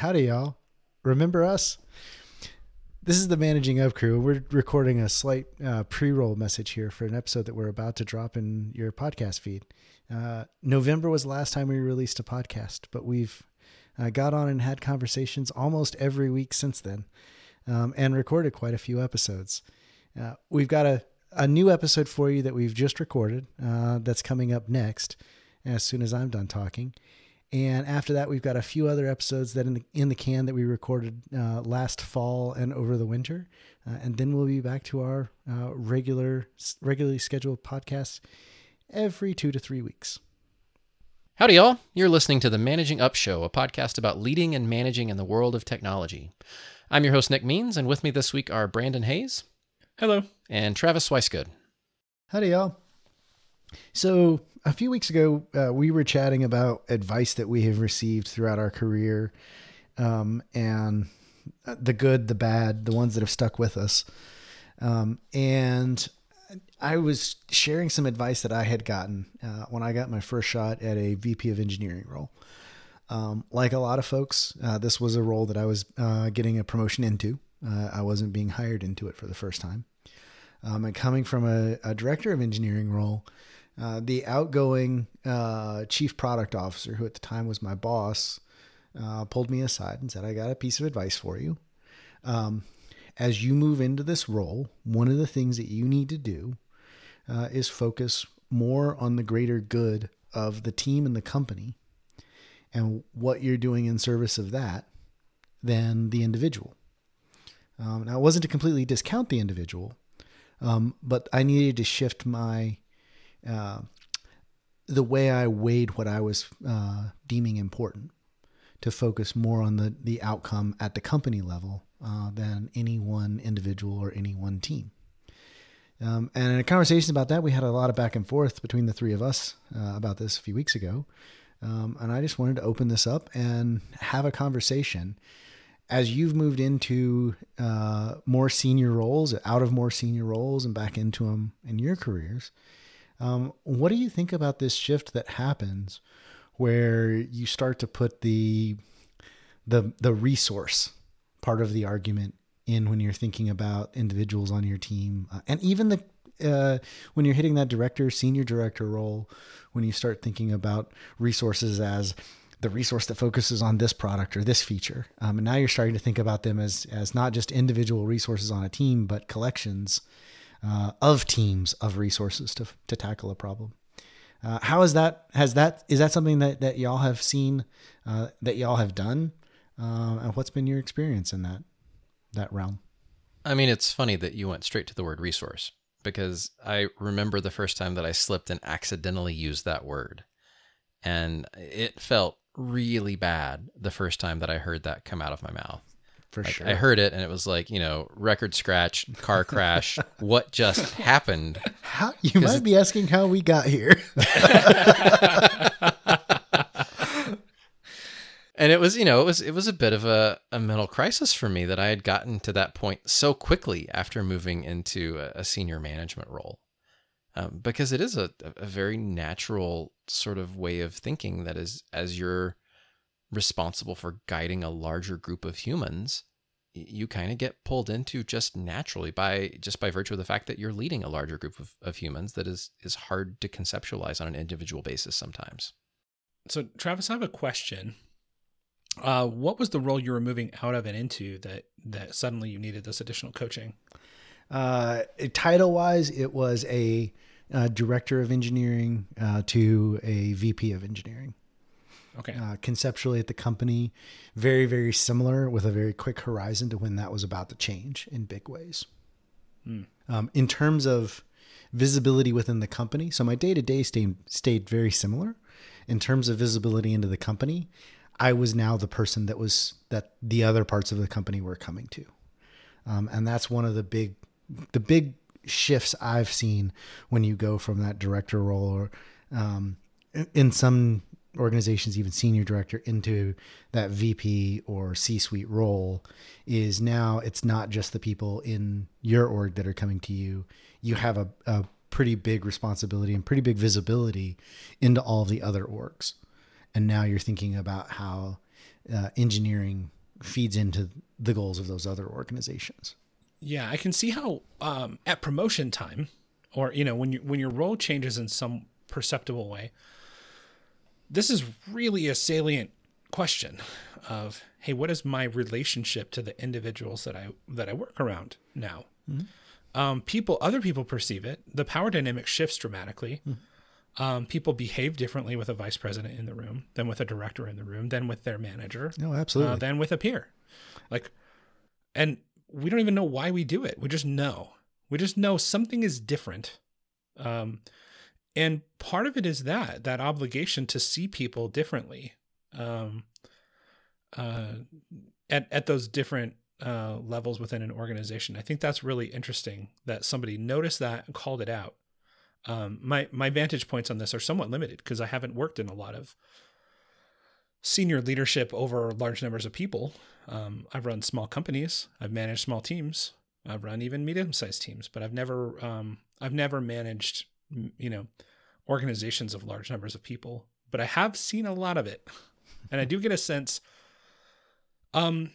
Howdy, y'all. Remember us? This is the Managing Up crew. We're recording a slight uh, pre roll message here for an episode that we're about to drop in your podcast feed. Uh, November was the last time we released a podcast, but we've uh, got on and had conversations almost every week since then um, and recorded quite a few episodes. Uh, we've got a, a new episode for you that we've just recorded uh, that's coming up next as soon as I'm done talking. And after that, we've got a few other episodes that in the in the can that we recorded uh, last fall and over the winter, uh, and then we'll be back to our uh, regular regularly scheduled podcasts every two to three weeks. Howdy, y'all! You're listening to the Managing Up Show, a podcast about leading and managing in the world of technology. I'm your host Nick Means, and with me this week are Brandon Hayes. Hello. And Travis Weisgood. Howdy, y'all. So a few weeks ago, uh, we were chatting about advice that we have received throughout our career, um, and the good, the bad, the ones that have stuck with us. Um, and I was sharing some advice that I had gotten uh, when I got my first shot at a VP of engineering role. Um, like a lot of folks, uh, this was a role that I was uh, getting a promotion into. Uh, I wasn't being hired into it for the first time. Um, and coming from a, a director of engineering role, uh, the outgoing uh, chief product officer, who at the time was my boss, uh, pulled me aside and said, I got a piece of advice for you. Um, as you move into this role, one of the things that you need to do uh, is focus more on the greater good of the team and the company and what you're doing in service of that than the individual. Um, now, it wasn't to completely discount the individual, um, but I needed to shift my uh, the way I weighed what I was uh, deeming important to focus more on the the outcome at the company level uh, than any one individual or any one team. Um, and in a conversation about that, we had a lot of back and forth between the three of us uh, about this a few weeks ago. Um, and I just wanted to open this up and have a conversation. As you've moved into uh, more senior roles, out of more senior roles, and back into them in your careers, um, what do you think about this shift that happens where you start to put the the the resource part of the argument in when you're thinking about individuals on your team? Uh, and even the uh, when you're hitting that director senior director role when you start thinking about resources as the resource that focuses on this product or this feature um, and now you're starting to think about them as as not just individual resources on a team but collections uh, of teams of resources to to tackle a problem. Uh, how is that? Has that is that something that that y'all have seen uh, that y'all have done? Uh, and what's been your experience in that that realm? I mean, it's funny that you went straight to the word resource because I remember the first time that I slipped and accidentally used that word, and it felt really bad the first time that I heard that come out of my mouth for like, sure. I heard it and it was like, you know, record scratch, car crash. what just happened? How you might be asking how we got here. and it was, you know, it was it was a bit of a, a mental crisis for me that I had gotten to that point so quickly after moving into a, a senior management role. Um, because it is a, a very natural sort of way of thinking that is as you're responsible for guiding a larger group of humans you kind of get pulled into just naturally by just by virtue of the fact that you're leading a larger group of, of humans that is is hard to conceptualize on an individual basis sometimes. So travis i have a question. Uh, what was the role you were moving out of and into that that suddenly you needed this additional coaching? Uh, title wise it was a uh, director of engineering uh, to a vp of engineering Okay. Uh, conceptually at the company, very, very similar with a very quick horizon to when that was about to change in big ways. Mm. Um, in terms of visibility within the company, so my day to day stayed stayed very similar. In terms of visibility into the company, I was now the person that was that the other parts of the company were coming to, um, and that's one of the big the big shifts I've seen when you go from that director role or um, in some organizations even senior director into that VP or C-suite role is now it's not just the people in your org that are coming to you. You have a, a pretty big responsibility and pretty big visibility into all the other orgs. And now you're thinking about how uh, engineering feeds into the goals of those other organizations. Yeah, I can see how um, at promotion time, or you know, when you when your role changes in some perceptible way, this is really a salient question of hey, what is my relationship to the individuals that I that I work around now? Um, people, other people perceive it. The power dynamic shifts dramatically. Um, people behave differently with a vice president in the room than with a director in the room, than with their manager, No, uh, absolutely. than with a peer. Like, and we don't even know why we do it. We just know. We just know something is different. Um, and part of it is that that obligation to see people differently, um, uh, at at those different uh, levels within an organization. I think that's really interesting that somebody noticed that and called it out. Um, my my vantage points on this are somewhat limited because I haven't worked in a lot of senior leadership over large numbers of people. Um, I've run small companies. I've managed small teams. I've run even medium-sized teams, but I've never um, I've never managed you know organizations of large numbers of people. But I have seen a lot of it, and I do get a sense. Um,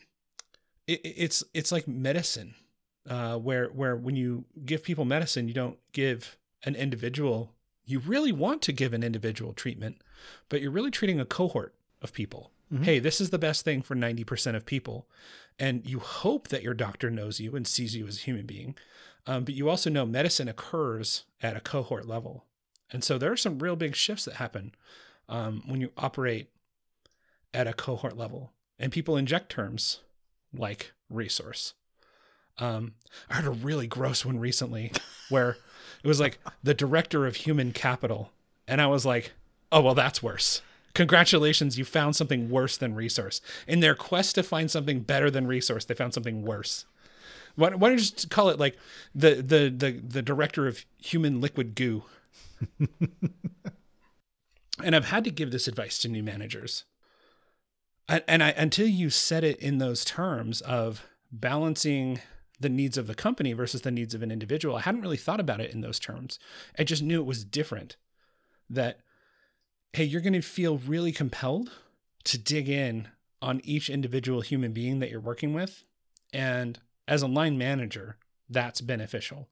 it, it's it's like medicine, uh, where where when you give people medicine, you don't give an individual. You really want to give an individual treatment, but you're really treating a cohort of people. Hey, this is the best thing for 90% of people. And you hope that your doctor knows you and sees you as a human being. Um, but you also know medicine occurs at a cohort level. And so there are some real big shifts that happen um, when you operate at a cohort level. And people inject terms like resource. Um, I heard a really gross one recently where it was like the director of human capital. And I was like, oh, well, that's worse. Congratulations, you found something worse than resource. In their quest to find something better than resource, they found something worse. Why, why don't you just call it like the the the the director of human liquid goo? and I've had to give this advice to new managers. And, and I until you set it in those terms of balancing the needs of the company versus the needs of an individual, I hadn't really thought about it in those terms. I just knew it was different. That hey, you're going to feel really compelled to dig in on each individual human being that you're working with. And as a line manager, that's beneficial.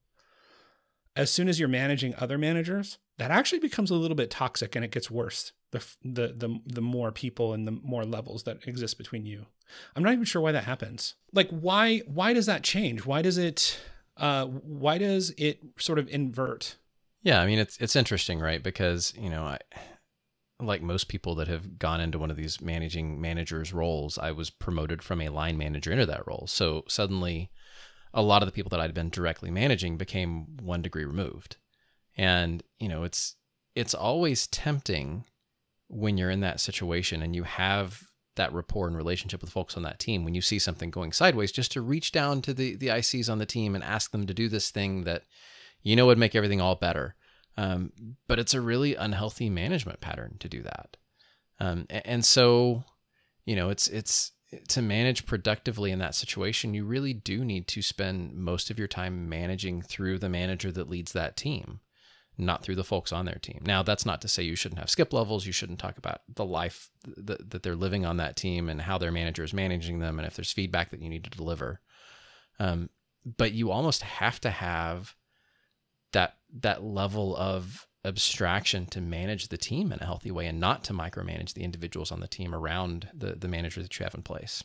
As soon as you're managing other managers, that actually becomes a little bit toxic and it gets worse. The, the the the more people and the more levels that exist between you. I'm not even sure why that happens. Like why why does that change? Why does it uh why does it sort of invert? Yeah, I mean it's it's interesting, right? Because you know, I, like most people that have gone into one of these managing managers roles, I was promoted from a line manager into that role. So suddenly, a lot of the people that I'd been directly managing became one degree removed, and you know, it's it's always tempting when you're in that situation and you have that rapport and relationship with folks on that team when you see something going sideways just to reach down to the the ICs on the team and ask them to do this thing that you know would make everything all better um, but it's a really unhealthy management pattern to do that um, and so you know it's it's to manage productively in that situation you really do need to spend most of your time managing through the manager that leads that team not through the folks on their team. Now, that's not to say you shouldn't have skip levels. You shouldn't talk about the life that, that they're living on that team and how their manager is managing them and if there's feedback that you need to deliver. Um, but you almost have to have that that level of abstraction to manage the team in a healthy way and not to micromanage the individuals on the team around the the manager that you have in place.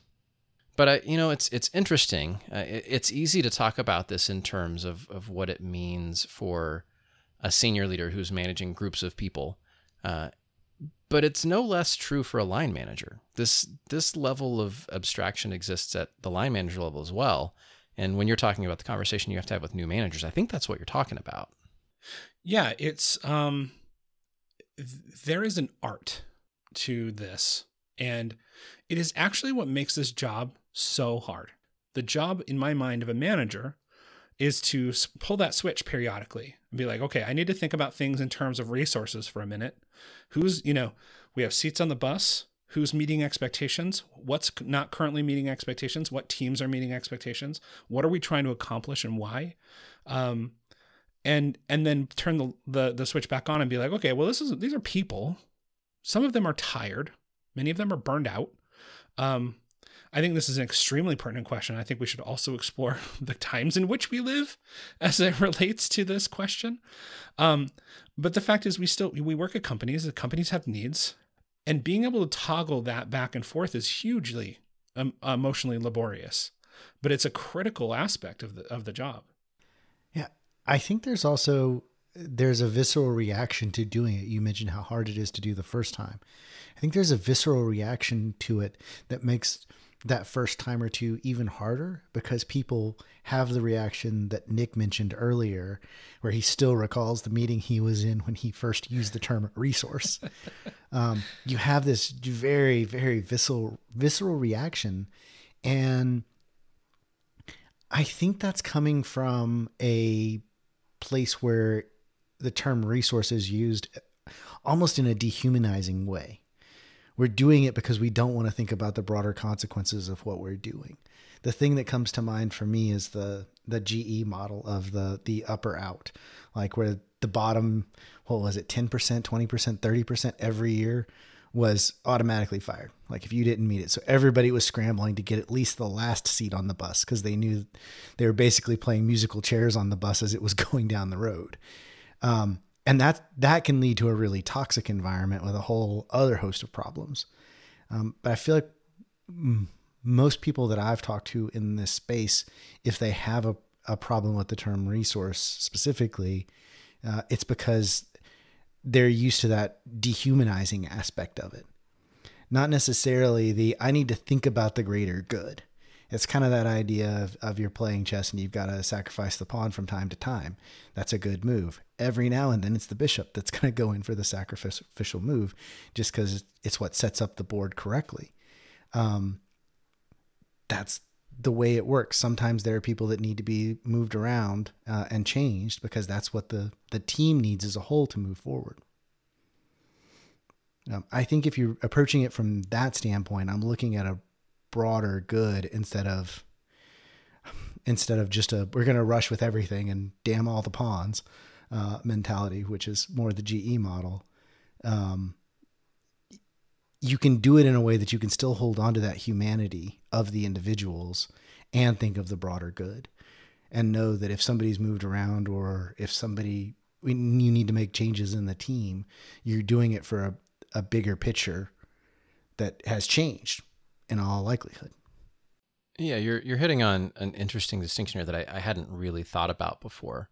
But I, you know, it's it's interesting. Uh, it, it's easy to talk about this in terms of of what it means for a senior leader who's managing groups of people. Uh, but it's no less true for a line manager. This this level of abstraction exists at the line manager level as well. And when you're talking about the conversation you have to have with new managers, I think that's what you're talking about. Yeah, it's um th- there is an art to this and it is actually what makes this job so hard. The job in my mind of a manager is to pull that switch periodically and be like, okay, I need to think about things in terms of resources for a minute. Who's, you know, we have seats on the bus. Who's meeting expectations? What's not currently meeting expectations? What teams are meeting expectations? What are we trying to accomplish and why? Um, and and then turn the, the the switch back on and be like, okay, well, this is these are people. Some of them are tired. Many of them are burned out. Um, I think this is an extremely pertinent question. I think we should also explore the times in which we live as it relates to this question. Um, but the fact is, we still we work at companies. The companies have needs, and being able to toggle that back and forth is hugely um, emotionally laborious. But it's a critical aspect of the of the job. Yeah, I think there's also there's a visceral reaction to doing it. You mentioned how hard it is to do the first time. I think there's a visceral reaction to it that makes that first time or two even harder because people have the reaction that Nick mentioned earlier, where he still recalls the meeting he was in when he first used the term resource. um, you have this very, very visceral, visceral reaction. And I think that's coming from a place where the term resource is used almost in a dehumanizing way. We're doing it because we don't want to think about the broader consequences of what we're doing. The thing that comes to mind for me is the the GE model of the the upper out, like where the bottom, what was it, 10%, 20%, 30% every year was automatically fired. Like if you didn't meet it. So everybody was scrambling to get at least the last seat on the bus because they knew they were basically playing musical chairs on the bus as it was going down the road. Um, and that that can lead to a really toxic environment with a whole other host of problems. Um, but I feel like most people that I've talked to in this space, if they have a, a problem with the term resource specifically, uh, it's because they're used to that dehumanizing aspect of it. Not necessarily the I need to think about the greater good it's kind of that idea of, of you're playing chess and you've got to sacrifice the pawn from time to time. That's a good move. Every now and then it's the bishop that's going to go in for the sacrificial move just because it's what sets up the board correctly. Um, that's the way it works. Sometimes there are people that need to be moved around uh, and changed because that's what the, the team needs as a whole to move forward. Um, I think if you're approaching it from that standpoint, I'm looking at a broader good instead of instead of just a we're going to rush with everything and damn all the pawns uh, mentality, which is more the GE model. Um, you can do it in a way that you can still hold on to that humanity of the individuals and think of the broader good and know that if somebody's moved around or if somebody you need to make changes in the team, you're doing it for a, a bigger picture that has changed in all likelihood. Yeah, you're you're hitting on an interesting distinction here that I, I hadn't really thought about before,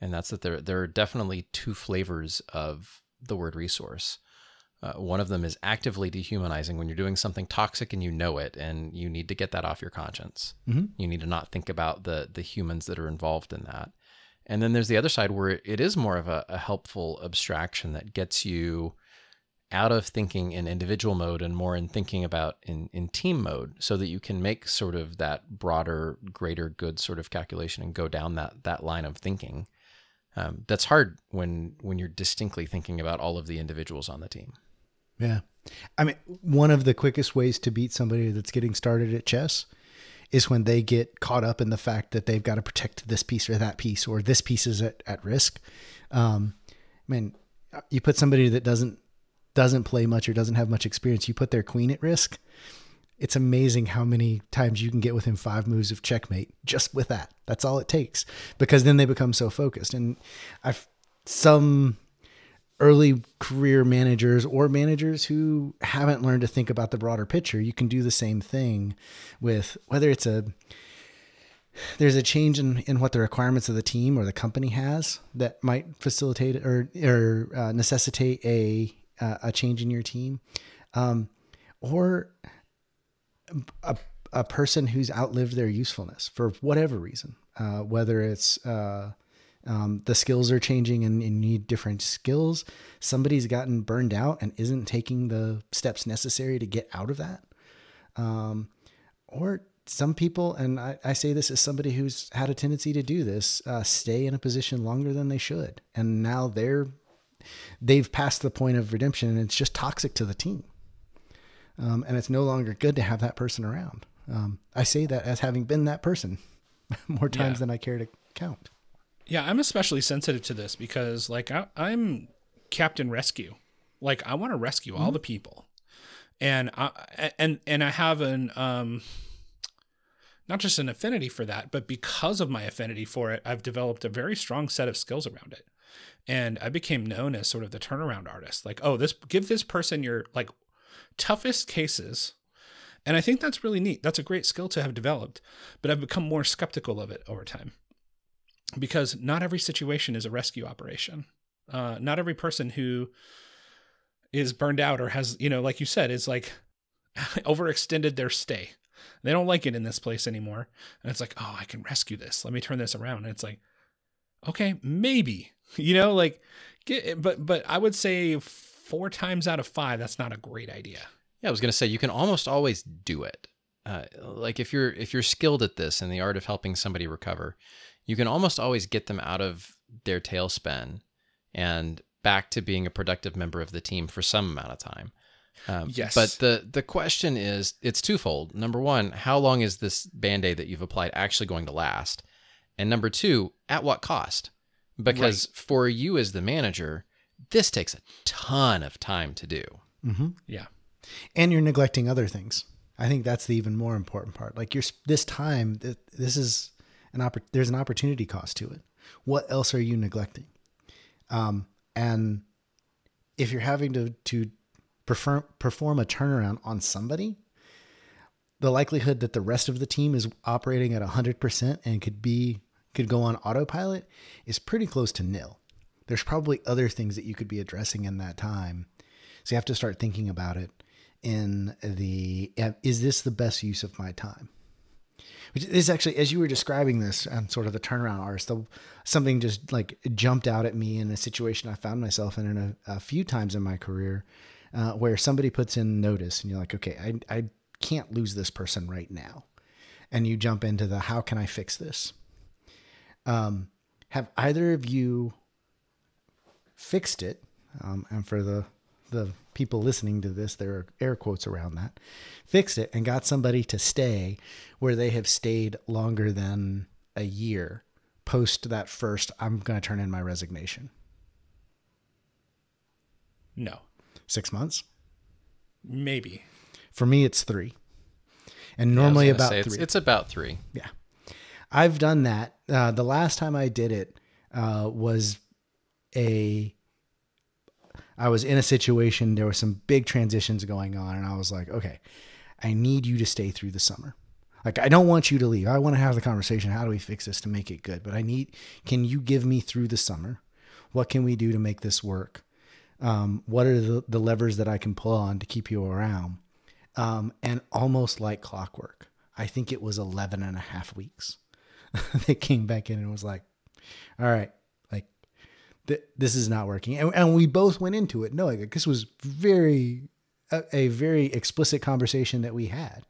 and that's that there there are definitely two flavors of the word resource. Uh, one of them is actively dehumanizing when you're doing something toxic and you know it, and you need to get that off your conscience. Mm-hmm. You need to not think about the the humans that are involved in that. And then there's the other side where it is more of a, a helpful abstraction that gets you out of thinking in individual mode and more in thinking about in, in team mode so that you can make sort of that broader greater good sort of calculation and go down that that line of thinking. Um, that's hard when when you're distinctly thinking about all of the individuals on the team. Yeah. I mean one of the quickest ways to beat somebody that's getting started at chess is when they get caught up in the fact that they've got to protect this piece or that piece or this piece is at, at risk. Um, i mean you put somebody that doesn't doesn't play much or doesn't have much experience, you put their queen at risk. It's amazing how many times you can get within five moves of checkmate just with that. That's all it takes because then they become so focused. And I've some early career managers or managers who haven't learned to think about the broader picture. You can do the same thing with whether it's a there's a change in, in what the requirements of the team or the company has that might facilitate or or uh, necessitate a uh, a change in your team, um, or a, a person who's outlived their usefulness for whatever reason, uh, whether it's uh, um, the skills are changing and, and need different skills, somebody's gotten burned out and isn't taking the steps necessary to get out of that. Um, or some people, and I, I, say this as somebody who's had a tendency to do this, uh, stay in a position longer than they should. And now they're they've passed the point of redemption and it's just toxic to the team. Um, and it's no longer good to have that person around. Um, I say that as having been that person more times yeah. than I care to count. Yeah, I'm especially sensitive to this because, like, I, am Captain Rescue. Like, I want to rescue mm-hmm. all the people. and I, and and I have an um not just an affinity for that, but because of my affinity for it, I've developed a very strong set of skills around it. And I became known as sort of the turnaround artist. Like, oh, this give this person your like toughest cases. And I think that's really neat. That's a great skill to have developed, but I've become more skeptical of it over time. Because not every situation is a rescue operation. Uh, not every person who is burned out or has, you know, like you said, is like overextended their stay. They don't like it in this place anymore. And it's like, oh, I can rescue this. Let me turn this around. And it's like, okay, maybe, you know, like, get, but, but I would say four times out of five, that's not a great idea. Yeah, I was going to say you can almost always do it. Uh, like if you're if you're skilled at this in the art of helping somebody recover, you can almost always get them out of their tailspin and back to being a productive member of the team for some amount of time. Um, Yes. But the the question is, it's twofold. Number one, how long is this band aid that you've applied actually going to last? And number two, at what cost? Because for you as the manager, this takes a ton of time to do. Mm-hmm. Yeah. and you're neglecting other things. I think that's the even more important part. Like you're this time, th- this is an oppor- There's an opportunity cost to it. What else are you neglecting? Um, and if you're having to to perform perform a turnaround on somebody, the likelihood that the rest of the team is operating at hundred percent and could be could go on autopilot is pretty close to nil. There's probably other things that you could be addressing in that time. So you have to start thinking about it in the is this the best use of my time? Which is actually, as you were describing this and sort of the turnaround artist, the, something just like jumped out at me in a situation I found myself in, in a, a few times in my career, uh, where somebody puts in notice and you're like, okay, I, I can't lose this person right now, and you jump into the how can I fix this? Um, have either of you fixed it? Um, and for the the people listening to this, there are air quotes around that. Fixed it and got somebody to stay where they have stayed longer than a year post that first. I'm going to turn in my resignation. No. Six months. Maybe. For me, it's three, and Yeah, I was normally gonna about say, three. It's, it's about three. Yeah. I've done that. Uh, the last time I did it uh, was a. I was in a situation, there were some big transitions going on, and I was like, okay, I need you to stay through the summer. Like, I don't want you to leave. I want to have the conversation. How do we fix this to make it good? But I need, can you give me through the summer? What can we do to make this work? Um, what are the, the levers that I can pull on to keep you around? Um, and almost like clockwork, I think it was 11 and a half weeks. they came back in and was like, all right, like th- this is not working. And, and we both went into it knowing this was very, a, a very explicit conversation that we had.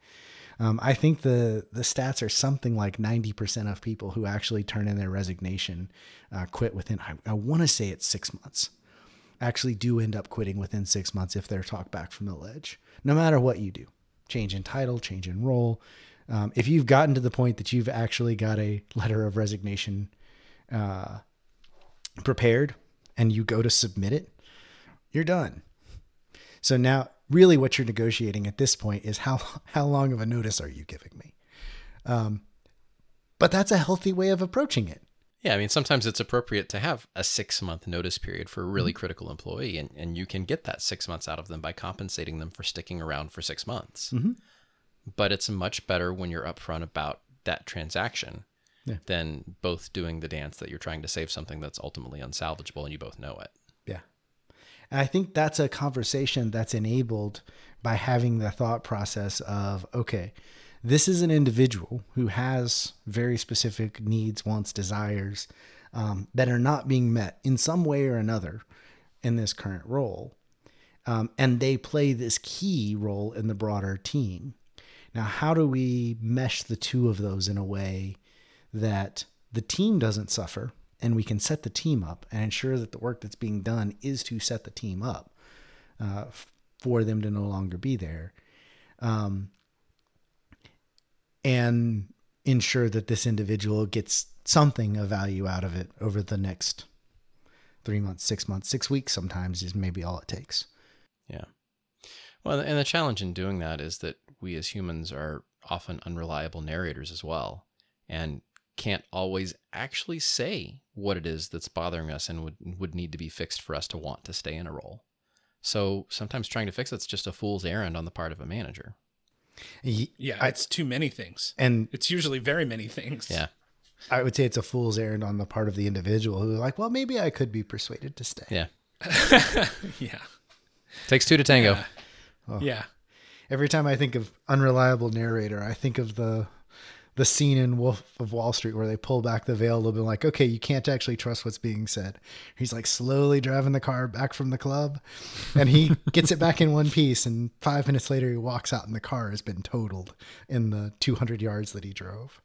Um, I think the the stats are something like 90% of people who actually turn in their resignation uh, quit within, I, I want to say it's six months, actually do end up quitting within six months if they're talked back from the ledge, no matter what you do. Change in title, change in role. Um, if you've gotten to the point that you've actually got a letter of resignation uh, prepared and you go to submit it, you're done. So now, really, what you're negotiating at this point is how how long of a notice are you giving me? Um, but that's a healthy way of approaching it. Yeah, I mean, sometimes it's appropriate to have a six month notice period for a Mm-hmm. really critical employee, and, and you can get that six months out of them by compensating them for sticking around for six months. Mhm. But it's much better when you're upfront about that transaction Yeah. than both doing the dance that you're trying to save something that's ultimately unsalvageable and you both know it. Yeah. And I think that's a conversation that's enabled by having the thought process of, okay, this is an individual who has very specific needs, wants, desires um, that are not being met in some way or another in this current role. Um, and they play this key role in the broader team. Now, how do we mesh the two of those in a way that the team doesn't suffer and we can set the team up and ensure that the work that's being done is to set the team up uh, for them to no longer be there um, and ensure that this individual gets something of value out of it over the next three months, six months, six weeks sometimes is maybe all it takes. Yeah. Well, and the challenge in doing that is that we as humans are often unreliable narrators as well and can't always actually say what it is that's bothering us and would, would need to be fixed for us to want to stay in a role. So sometimes trying to fix it's just a fool's errand on the part of a manager. Yeah, I- it's too many things. and It's usually very many things. Yeah. I would say it's a fool's errand on the part of the individual who, like, well, maybe I could be persuaded to stay. Yeah. yeah. Takes two to tango. Yeah. Yeah. Every time I think of unreliable narrator, I think of the the scene in Wolf of Wall Street where they pull back the veil a little bit, like, okay, you can't actually trust what's being said. He's like slowly driving the car back from the club, and he gets it back in one piece. And five minutes later, he walks out, and the car has been totaled in the 200 yards that he drove.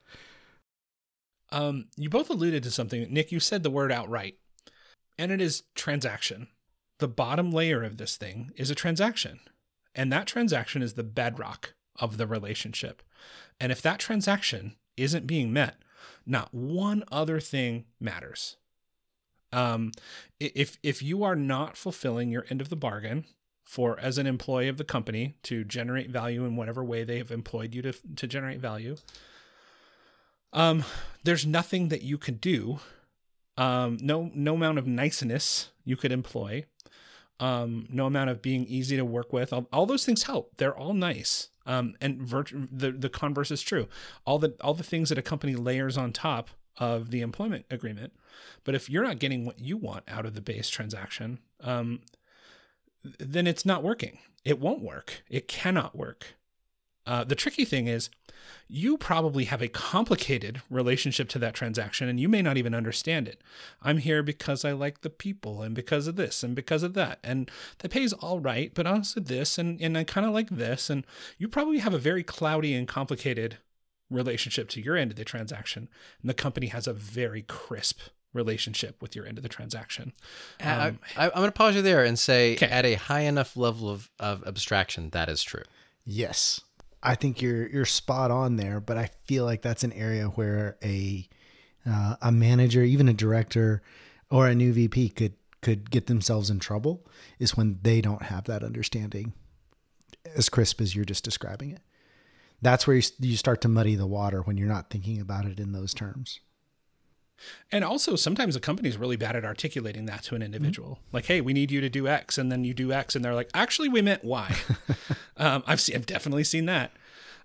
Um, you both alluded to something. Nick, you said the word outright, and it is transaction. The bottom layer of this thing is a transaction, and that transaction is the bedrock of the relationship. And if that transaction isn't being met, not one other thing matters. Um, if if you are not fulfilling your end of the bargain for as an employee of the company to generate value in whatever way they have employed you to to generate value, um, there's nothing that you could do. Um, no no amount of niceness you could employ. Um, no amount of being easy to work with. All, all those things help. They're all nice. Um, and virt- the the converse is true. All the all the things that a company layers on top of the employment agreement. But if you're not getting what you want out of the base transaction, um, then it's not working. It won't work. It cannot work. Uh, the tricky thing is, you probably have a complicated relationship to that transaction and you may not even understand it. I'm here because I like the people and because of this and because of that. And the pay's all right, but also this and, and I kind of like this. And you probably have a very cloudy and complicated relationship to your end of the transaction. And the company has a very crisp relationship with your end of the transaction. I, Um, I, I'm going to pause you there and say, Okay. at a high enough level of, of abstraction, that is true. Yes. I think you're you're spot on there, but I feel like that's an area where a uh, a manager, even a director or a new VP could could get themselves in trouble is when they don't have that understanding as crisp as you're just describing it. That's where you, you start to muddy the water when you're not thinking about it in those terms. And also, sometimes a company is really bad at articulating that to an individual. Like, "Hey, we need you to do X," and then you do X, and they're like, "Actually, we meant Y." um, I've seen, I've definitely seen that.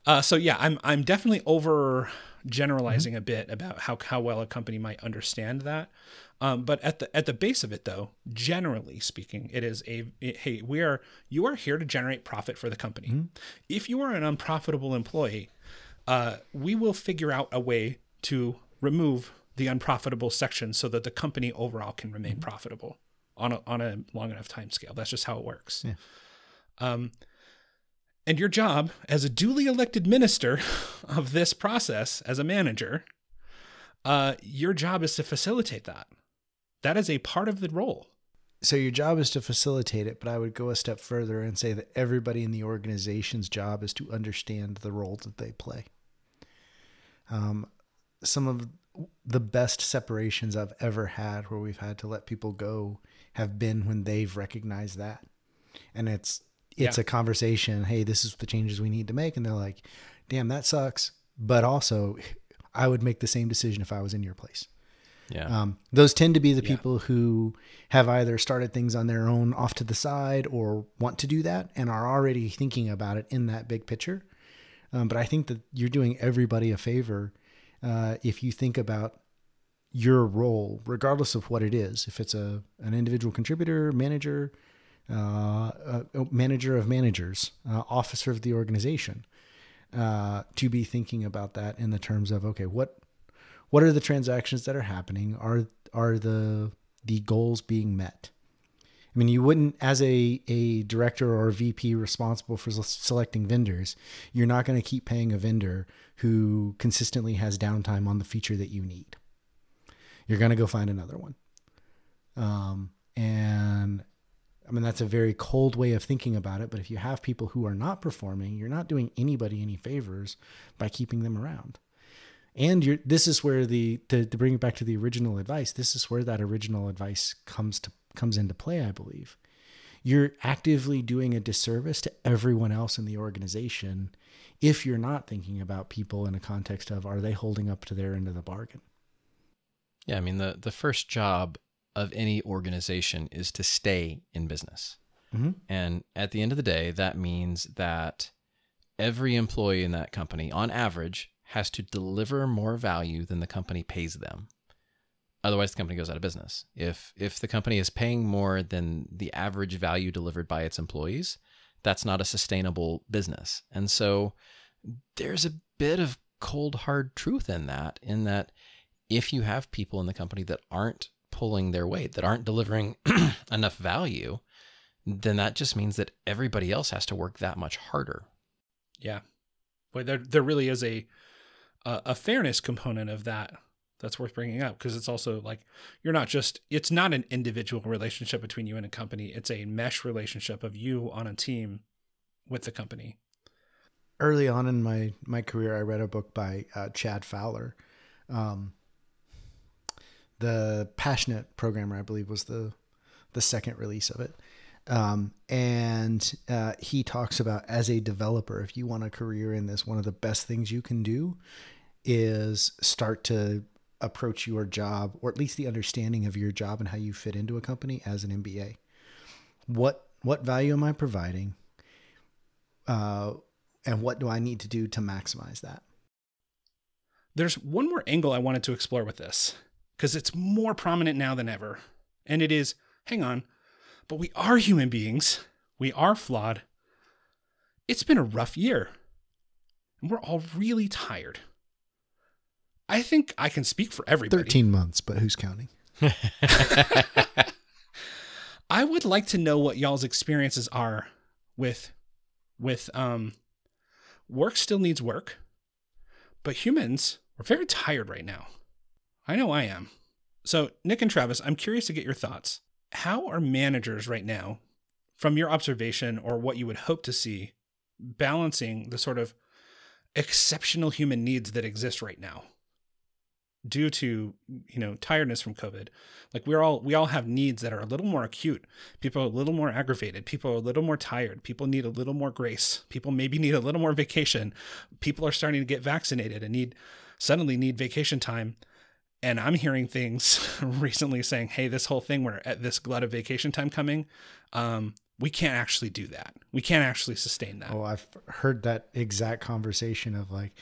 Uh, so yeah, I'm I'm definitely over generalizing a bit about how how well a company might understand that. Um, but at the at the base of it, though, generally speaking, it is a it- hey, we are you are here to generate profit for the company. If you are an unprofitable employee, uh, we will figure out a way to remove the unprofitable section so that the company overall can remain profitable on a, on a long enough time scale. That's just how it works. Yeah. Um, and your job as a duly elected minister of this process, as a manager, uh, your job is to facilitate that. That is a part of the role. So your job is to facilitate it, but I would go a step further and say that everybody in the organization's job is to understand the role that they play. Um, some of the best separations I've ever had where we've had to let people go have been when they've recognized that. And it's it's Yeah. a conversation, hey, this is the changes we need to make and they're like, "Damn, that sucks." But also I would make the same decision if I was in your place. Yeah. Um, those tend to be the Yeah. people who have either started things on their own off to the side or want to do that and are already thinking about it in that big picture. Um, but I think that you're doing everybody a favor uh, if you think about your role, regardless of what it is. If it's a an individual contributor, manager, uh, manager of managers, uh, officer of the organization, uh, to be thinking about that in the terms of okay, what what are the transactions that are happening? Are are the the goals being met? I mean, you wouldn't, as a, a director or a VP responsible for selecting vendors, you're not going to keep paying a vendor who consistently has downtime on the feature that you need. You're going to go find another one. Um, and I mean, that's a very cold way of thinking about it. But if you have people who are not performing, you're not doing anybody any favors by keeping them around and you're this is where the to, to bring it back to the original advice this is where that original advice comes to comes into play i believe you're actively doing a disservice to everyone else in the organization if you're not thinking about people in a context of are they holding up to their end of the bargain. Yeah, I mean the the first job of any organization is to stay in business. Mm-hmm. And at the end of the day, that means that every employee in that company, on average, has to deliver more value than the company pays them. Otherwise, the company goes out of business. If if the company is paying more than the average value delivered by its employees, that's not a sustainable business. And so there's a bit of cold hard truth in that in that if you have people in the company that aren't pulling their weight, that aren't delivering enough value, then that just means that everybody else has to work that much harder. Yeah. Boy, there there really is a a, a fairness component of that that's worth bringing up because it's also like you're not just it's not an individual relationship between you and a company it's a mesh relationship of you on a team with the company Early on in my my career, I read a book by uh, Chad Fowler. Um, the Passionate Programmer, I believe, was the the second release of it. Um, and uh, he talks about as a developer, if you want a career in this, one of the best things you can do is start to approach your job, or at least the understanding of your job and how you fit into a company as an MBA. What what value am I providing? Uh, and what do I need to do to maximize that? there's one more angle i wanted to explore with this because it's more prominent now than ever and it is hang on but we are human beings we are flawed it's been a rough year and we're all really tired i think i can speak for everybody 13 months, but who's counting? I would like to know what y'all's experiences are with with um work still needs work, but humans are very tired right now. I know I am. So, Nick and Travis, I'm curious to get your thoughts. How are managers right now, from your observation or what you would hope to see, balancing the sort of exceptional human needs that exist right now? Due to you know tiredness from covid like we're all we all have needs that are a little more acute. People are a little more aggravated. People are a little more tired. People need a little more grace. People maybe need a little more vacation. People are starting to get vaccinated and need suddenly need vacation time. And i'm hearing things recently saying hey this whole thing we're at this glut of vacation time coming um we can't actually do that. We can't actually sustain that. Oh, I've heard that exact conversation of like,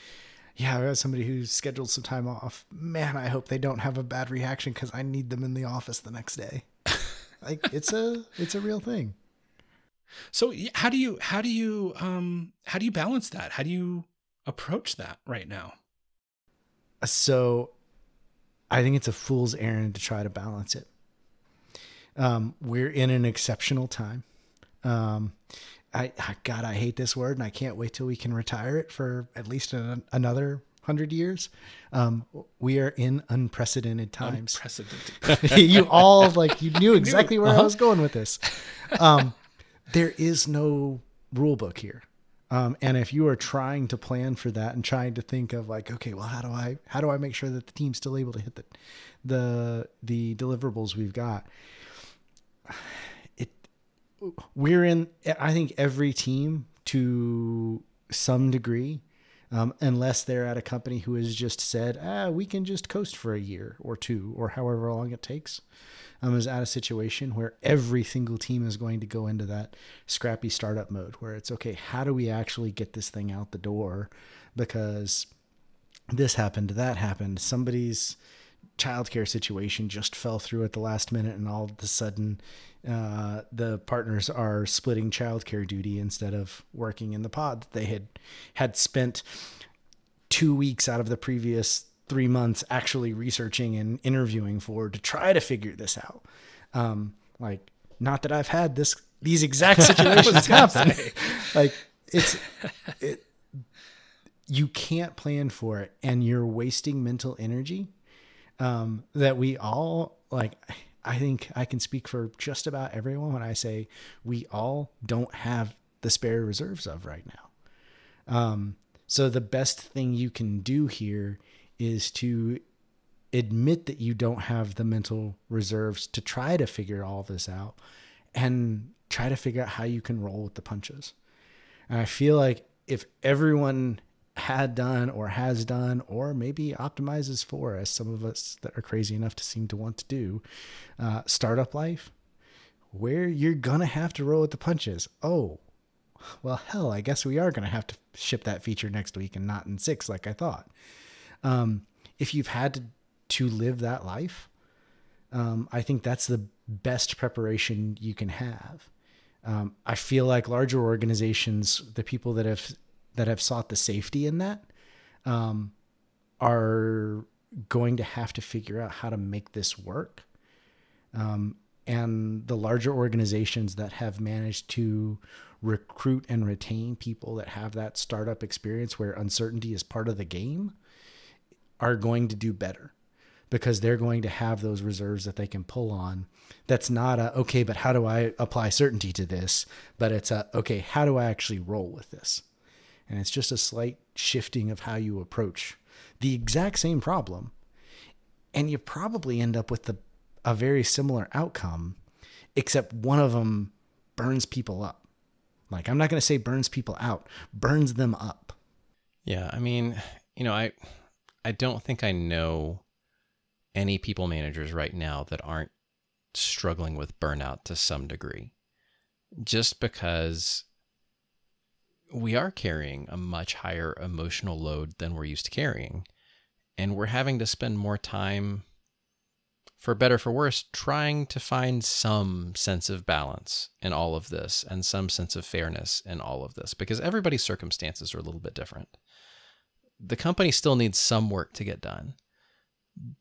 yeah, I got somebody who's scheduled some time off. Man, I hope they don't have a bad reaction because I need them in the office the next day. like it's a it's a real thing. So how do you how do you um how do you balance that? How do you approach that right now? So I think it's a fool's errand to try to balance it. Um, we're in an exceptional time. Um, I, I God, I hate this word, and I can't wait till we can retire it for at least an, another hundred years. Um, we are in unprecedented times. Unprecedented. you all like you knew exactly where Uh-huh. I was going with this. Um, there is no rule book here. Um, and if you are trying to plan for that and trying to think of like, okay, well, how do I how do I make sure that the team's still able to hit the the the deliverables we've got? We're in. I think every team to some degree, um, unless they're at a company who has just said, ah, we can just coast for a year or two or however long it takes, um, is at a situation where every single team is going to go into that scrappy startup mode where it's okay, how do we actually get this thing out the door? Because this happened, that happened, somebody's childcare situation just fell through at the last minute, and all of a sudden, uh, the partners are splitting childcare duty instead of working in the pod that they had had spent two weeks out of the previous three months actually researching and interviewing for to try to figure this out. Um, like, not that I've had this these exact situations happen. like, it's it. You can't plan for it, and you're wasting mental energy um, that we all like. I think I can speak for just about everyone when I say we all don't have the spare reserves of right now. Um, so the best thing you can do here is to admit that you don't have the mental reserves to try to figure all this out and try to figure out how you can roll with the punches. And I feel like if everyone had done or has done or maybe optimizes for as some of us that are crazy enough to seem to want to do uh, startup life where you're gonna have to roll with the punches. Oh well hell i guess we are gonna have to ship that feature next week and not in six like i thought. Um, if you've had to, to live that life um, i think that's the best preparation you can have. Um, i feel like larger organizations the people that have that have sought the safety in that um, are going to have to figure out how to make this work. Um, and the larger organizations that have managed to recruit and retain people that have that startup experience where uncertainty is part of the game are going to do better because they're going to have those reserves that they can pull on. That's not a, okay, but how do I apply certainty to this? But it's a, okay, how do I actually roll with this? And it's just a slight shifting of how you approach the exact same problem. And you probably end up with the, a very similar outcome, except one of them burns people up. Like, I'm not going to say burns people out, burns them up. Yeah. I mean, you know, I, I don't think I know any people managers right now that aren't struggling with burnout to some degree. Just because we are carrying a much higher emotional load than we're used to carrying. And we're having to spend more time, for better for worse, trying to find some sense of balance in all of this and some sense of fairness in all of this because everybody's circumstances are a little bit different. The company still needs some work to get done.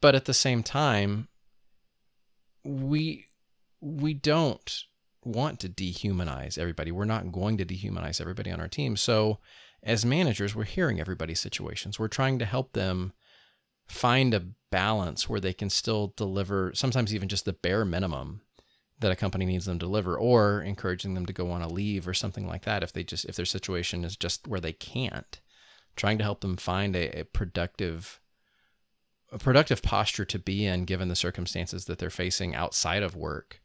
But at the same time, we we don't want to dehumanize everybody. We're not going to dehumanize everybody on our team. So, as managers, we're hearing everybody's situations. We're trying to help them find a balance where they can still deliver, sometimes even just the bare minimum that a company needs them to deliver, or encouraging them to go on a leave or something like that if they just if their situation is just where they can't. Trying to help them find a, a productive a productive posture to be in given the circumstances that they're facing outside of work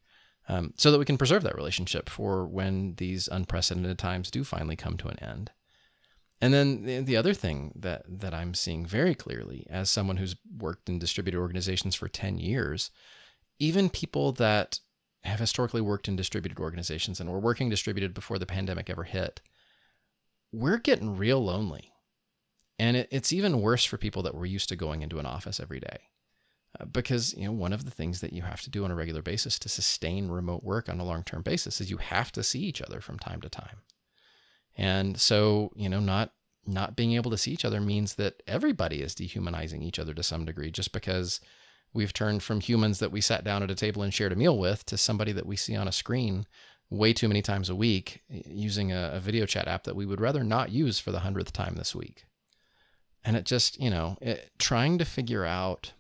um, so that we can preserve that relationship for when these unprecedented times do finally come to an end. And then the, the other thing that that I'm seeing very clearly as someone who's worked in distributed organizations for 10 years, even people that have historically worked in distributed organizations and were working distributed before the pandemic ever hit, we're getting real lonely. And it, it's even worse for people that were used to going into an office every day. Uh, because you know one of the things that you have to do on a regular basis to sustain remote work on a long-term basis is you have to see each other from time to time. And so you know not not being able to see each other means that everybody is dehumanizing each other to some degree just because we've turned from humans that we sat down at a table and shared a meal with to somebody that we see on a screen way too many times a week using a, a video chat app that we would rather not use for the hundredth time this week. And it just you know it, trying to figure out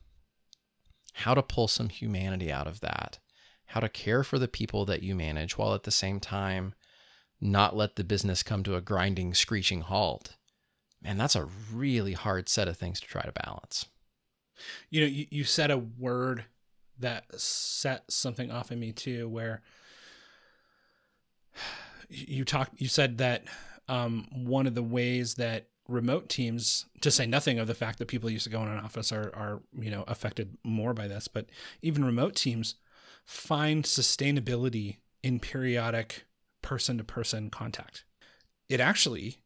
how to pull some humanity out of that, how to care for the people that you manage while at the same time not let the business come to a grinding, screeching halt. Man, that's a really hard set of things to try to balance. You know, you, you said a word that set something off in me too, where you talked, you said that um, one of the ways that remote teams, to say nothing of the fact that people used to go in an office are, are you know affected more by this, but even remote teams find sustainability in periodic person to person contact. It actually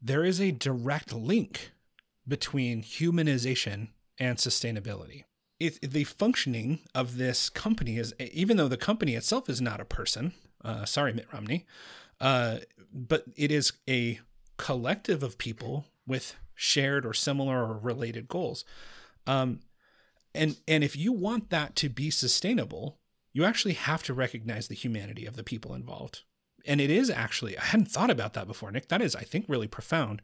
there is a direct link between humanization and sustainability. It, the functioning of this company is, even though the company itself is not a person, uh, sorry, Mitt Romney, uh, but it is a collective of people with shared or similar or related goals. Um, and and if you want that to be sustainable, you actually have to recognize the humanity of the people involved. And it is actually, I hadn't thought about that before, Nick. That is, I think, really profound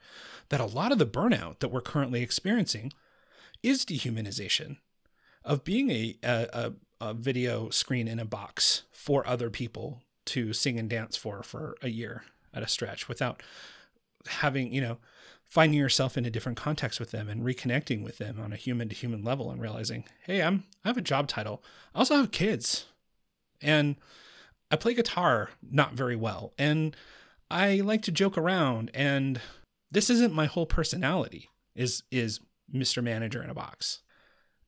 that a lot of the burnout that we're currently experiencing is dehumanization of being a, a, a video screen in a box for other people to sing and dance for for a year at a stretch without having, you know, finding yourself in a different context with them and reconnecting with them on a human to human level and realizing, hey, I'm I have a job title. I also have kids. And I play guitar not very well and I like to joke around and this isn't my whole personality is is Mr. Manager in a box.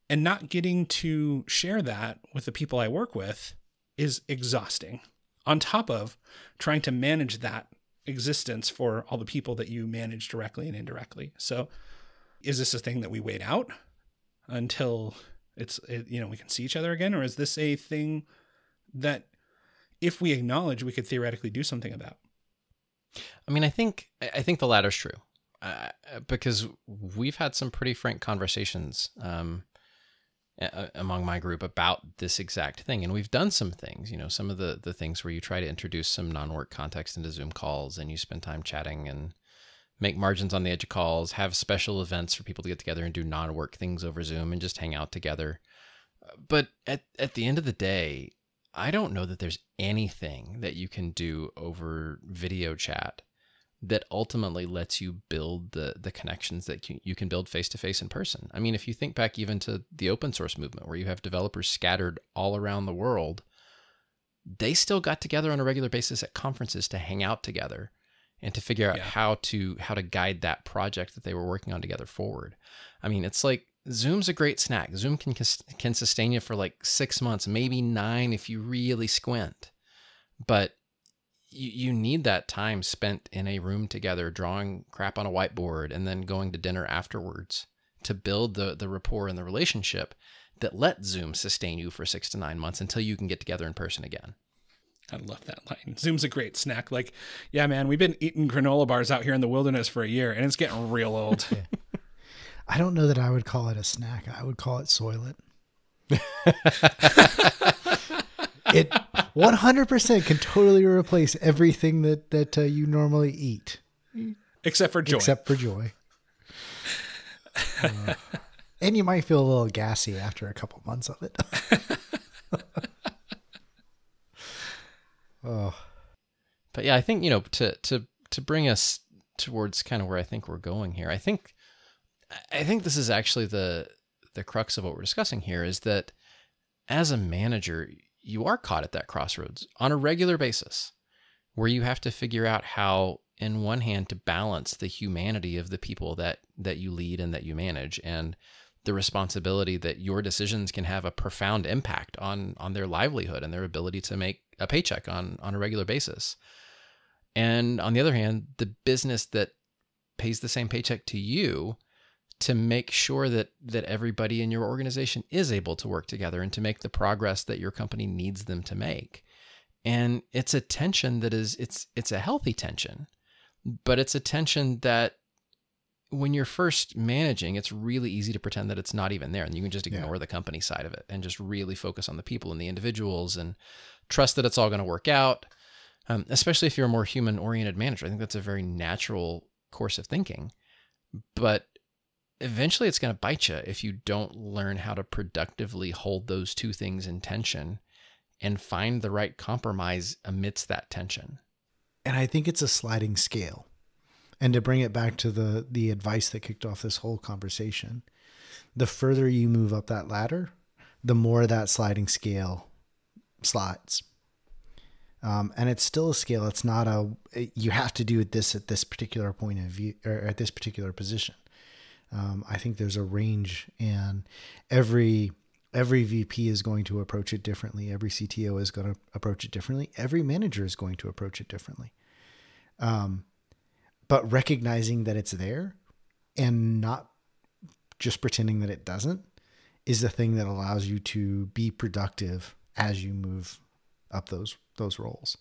And not getting to share that with the people I work with is exhausting. On top of trying to manage that existence for all the people that you manage directly and indirectly. So, is this a thing that we wait out until it's it, you know we can see each other again, or is this a thing that if we acknowledge we could theoretically do something about? I mean, I think I think the latter's true uh, because we've had some pretty frank conversations um, among my group about this exact thing, and we've done some things. You know, some of the the things where you try to introduce some non-work context into Zoom calls, and you spend time chatting and make margins on the edge of calls, have special events for people to get together and do non-work things over Zoom and just hang out together. But at at the end of the day, I don't know that there's anything that you can do over video chat that ultimately lets you build the the connections that you, you can build face to face in person. I mean, if you think back even to the open source movement where you have developers scattered all around the world, they still got together on a regular basis at conferences to hang out together and to figure out yeah. how to how to guide that project that they were working on together forward. I mean, it's like Zoom's a great snack. Zoom can can sustain you for like 6 months, maybe 9 if you really squint. But you, you need that time spent in a room together drawing crap on a whiteboard and then going to dinner afterwards to build the the rapport and the relationship that let Zoom sustain you for 6 to 9 months until you can get together in person again. I love that line. Zoom's a great snack. Like, yeah, man, we've been eating granola bars out here in the wilderness for a year and it's getting real old. yeah. I don't know that I would call it a snack. I would call it Soylent. it 100% can totally replace everything that that uh, you normally eat. Except for joy. Except for joy. Uh, and you might feel a little gassy after a couple months of it. Oh. But yeah i think you know to to to bring us towards kind of where i think we're going here i think i think this is actually the the crux of what we're discussing here is that as a manager you are caught at that crossroads on a regular basis where you have to figure out how in one hand to balance the humanity of the people that that you lead and that you manage and the responsibility that your decisions can have a profound impact on on their livelihood and their ability to make a paycheck on on a regular basis. And on the other hand the business that pays the same paycheck to you to make sure that that everybody in your organization is able to work together and to make the progress that your company needs them to make. And it's a tension that is it's it's a healthy tension, but it's a tension that when you're first managing, it's really easy to pretend that it's not even there and you can just ignore yeah. the company side of it and just really focus on the people and the individuals and trust that it's all going to work out. Um, especially if you're a more human oriented manager. I think that's a very natural course of thinking. But eventually it's going to bite you if you don't learn how to productively hold those two things in tension and find the right compromise amidst that tension. And I think it's a sliding scale. And to bring it back to the the advice that kicked off this whole conversation, the further you move up that ladder, the more that sliding scale slides. Um, and it's still a scale. It's not a you have to do this at this particular point of view or at this particular position. Um, I think there's a range, and every every VP is going to approach it differently. Every CTO is going to approach it differently. Every manager is going to approach it differently. Um, but recognizing that it's there and not just pretending that it doesn't is the thing that allows you to be productive as you move up those those roles.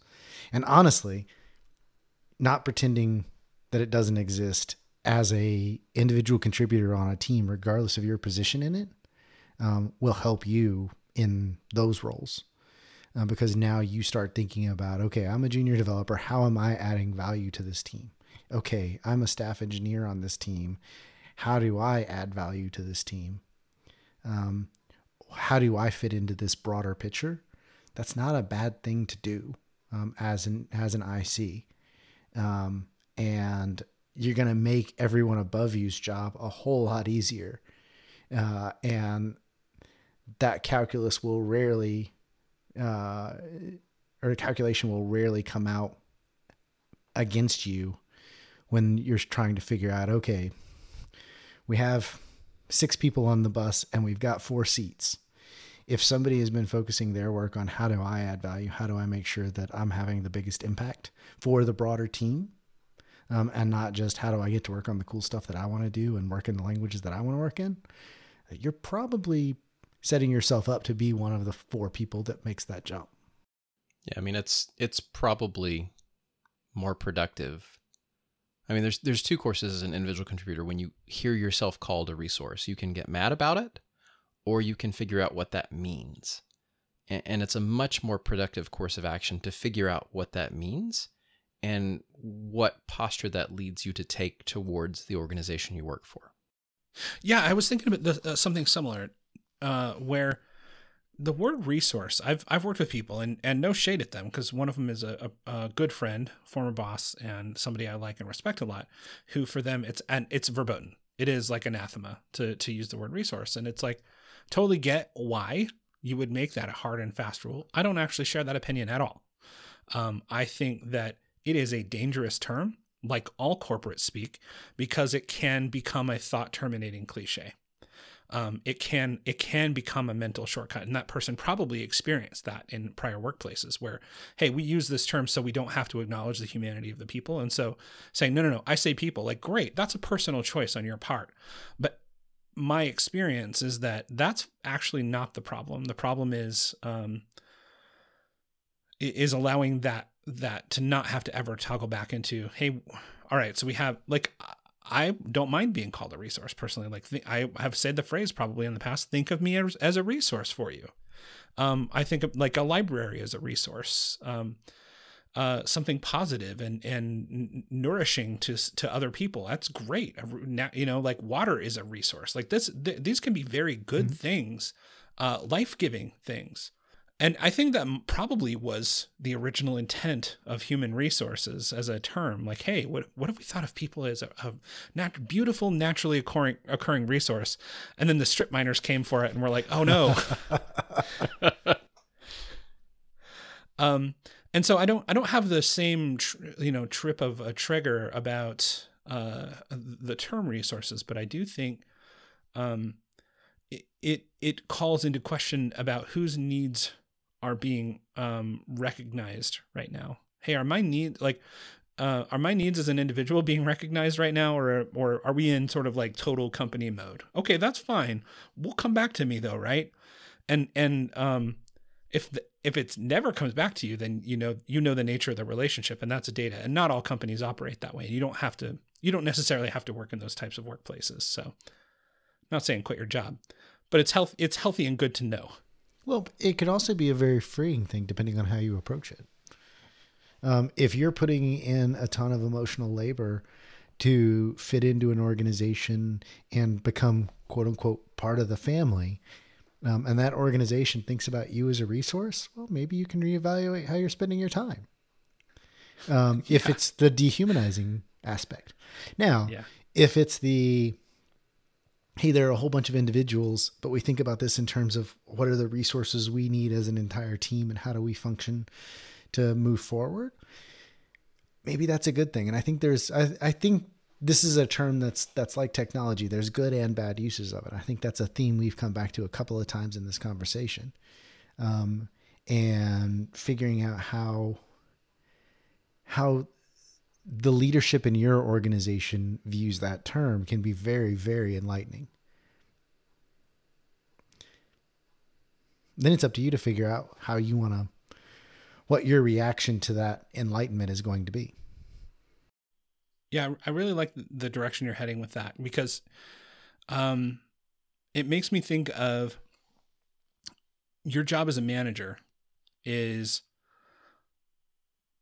And honestly, not pretending that it doesn't exist as a individual contributor on a team, regardless of your position in it, um, will help you in those roles. Uh, because now you start thinking about, okay, I'm a junior developer. How am I adding value to this team? Okay, I'm a staff engineer on this team. How do I add value to this team? Um, how do I fit into this broader picture? That's not a bad thing to do um, as an as an IC. Um, and you're going to make everyone above you's job a whole lot easier. Uh, and that calculus will rarely uh, or calculation will rarely come out against you when you're trying to figure out okay we have six people on the bus and we've got four seats if somebody has been focusing their work on how do i add value how do i make sure that i'm having the biggest impact for the broader team um, and not just how do i get to work on the cool stuff that i want to do and work in the languages that i want to work in you're probably setting yourself up to be one of the four people that makes that jump yeah i mean it's it's probably more productive I mean, there's there's two courses as an individual contributor. When you hear yourself called a resource, you can get mad about it, or you can figure out what that means. And, and it's a much more productive course of action to figure out what that means and what posture that leads you to take towards the organization you work for. Yeah, I was thinking about the, uh, something similar, uh, where the word resource i've i've worked with people and and no shade at them because one of them is a, a, a, good friend former boss and somebody i like and respect a lot who for them it's and it's verboten. It is like anathema to to use the word resource and it's like totally get why you would make that a hard and fast rule. I don't actually share that opinion at all. Um, i think that it is a dangerous term like all corporate speak because it can become a thought terminating cliche. Um, it can it can become a mental shortcut and that person probably experienced that in prior workplaces where hey we use this term so we don't have to acknowledge the humanity of the people. And so saying no no no i say people like great that's a personal choice on your part. But my experience is that that's actually not the problem. The problem is um, is allowing that that to not have to ever toggle back into hey all right so we have like I don't mind being called a resource personally. Like th- I have said the phrase probably in the past. Think of me as, as a resource for you. Um, I think of like a library as a resource, um, uh, something positive and and nourishing to to other people. That's great. You know, like water is a resource. Like this, th- these can be very good mm-hmm. things, uh, life giving things. And I think that probably was the original intent of human resources as a term. Like, hey, what what have we thought of people as a, a nat- beautiful, naturally occurring, occurring resource? And then the strip miners came for it, and we're like, oh no. um, and so I don't I don't have the same tr- you know trip of a trigger about uh, the term resources, but I do think um, it, it it calls into question about whose needs are being um, recognized right now. Hey, are my needs like uh, are my needs as an individual being recognized right now, or or are we in sort of like total company mode? Okay, that's fine. We'll come back to me though, right? And and um, if the, if it's never comes back to you, then you know you know the nature of the relationship, and that's a data. And not all companies operate that way. You don't have to. You don't necessarily have to work in those types of workplaces. So, I'm not saying quit your job, but it's health. It's healthy and good to know. Well, it could also be a very freeing thing depending on how you approach it. Um, if you're putting in a ton of emotional labor to fit into an organization and become quote unquote part of the family, um, and that organization thinks about you as a resource, well, maybe you can reevaluate how you're spending your time. Um, yeah. If it's the dehumanizing aspect. Now, yeah. if it's the hey, there are a whole bunch of individuals, but we think about this in terms of what are the resources we need as an entire team and how do we function to move forward. Maybe that's a good thing. And I think there's, I, I think this is a term that's that's like technology. There's good and bad uses of it. I think that's a theme we've come back to a couple of times in this conversation, um, and figuring out how how the leadership in your organization views that term can be very, very enlightening. Then it's up to you to figure out how you want to, what your reaction to that enlightenment is going to be. Yeah, I really like the direction you're heading with that because um, it makes me think of your job as a manager is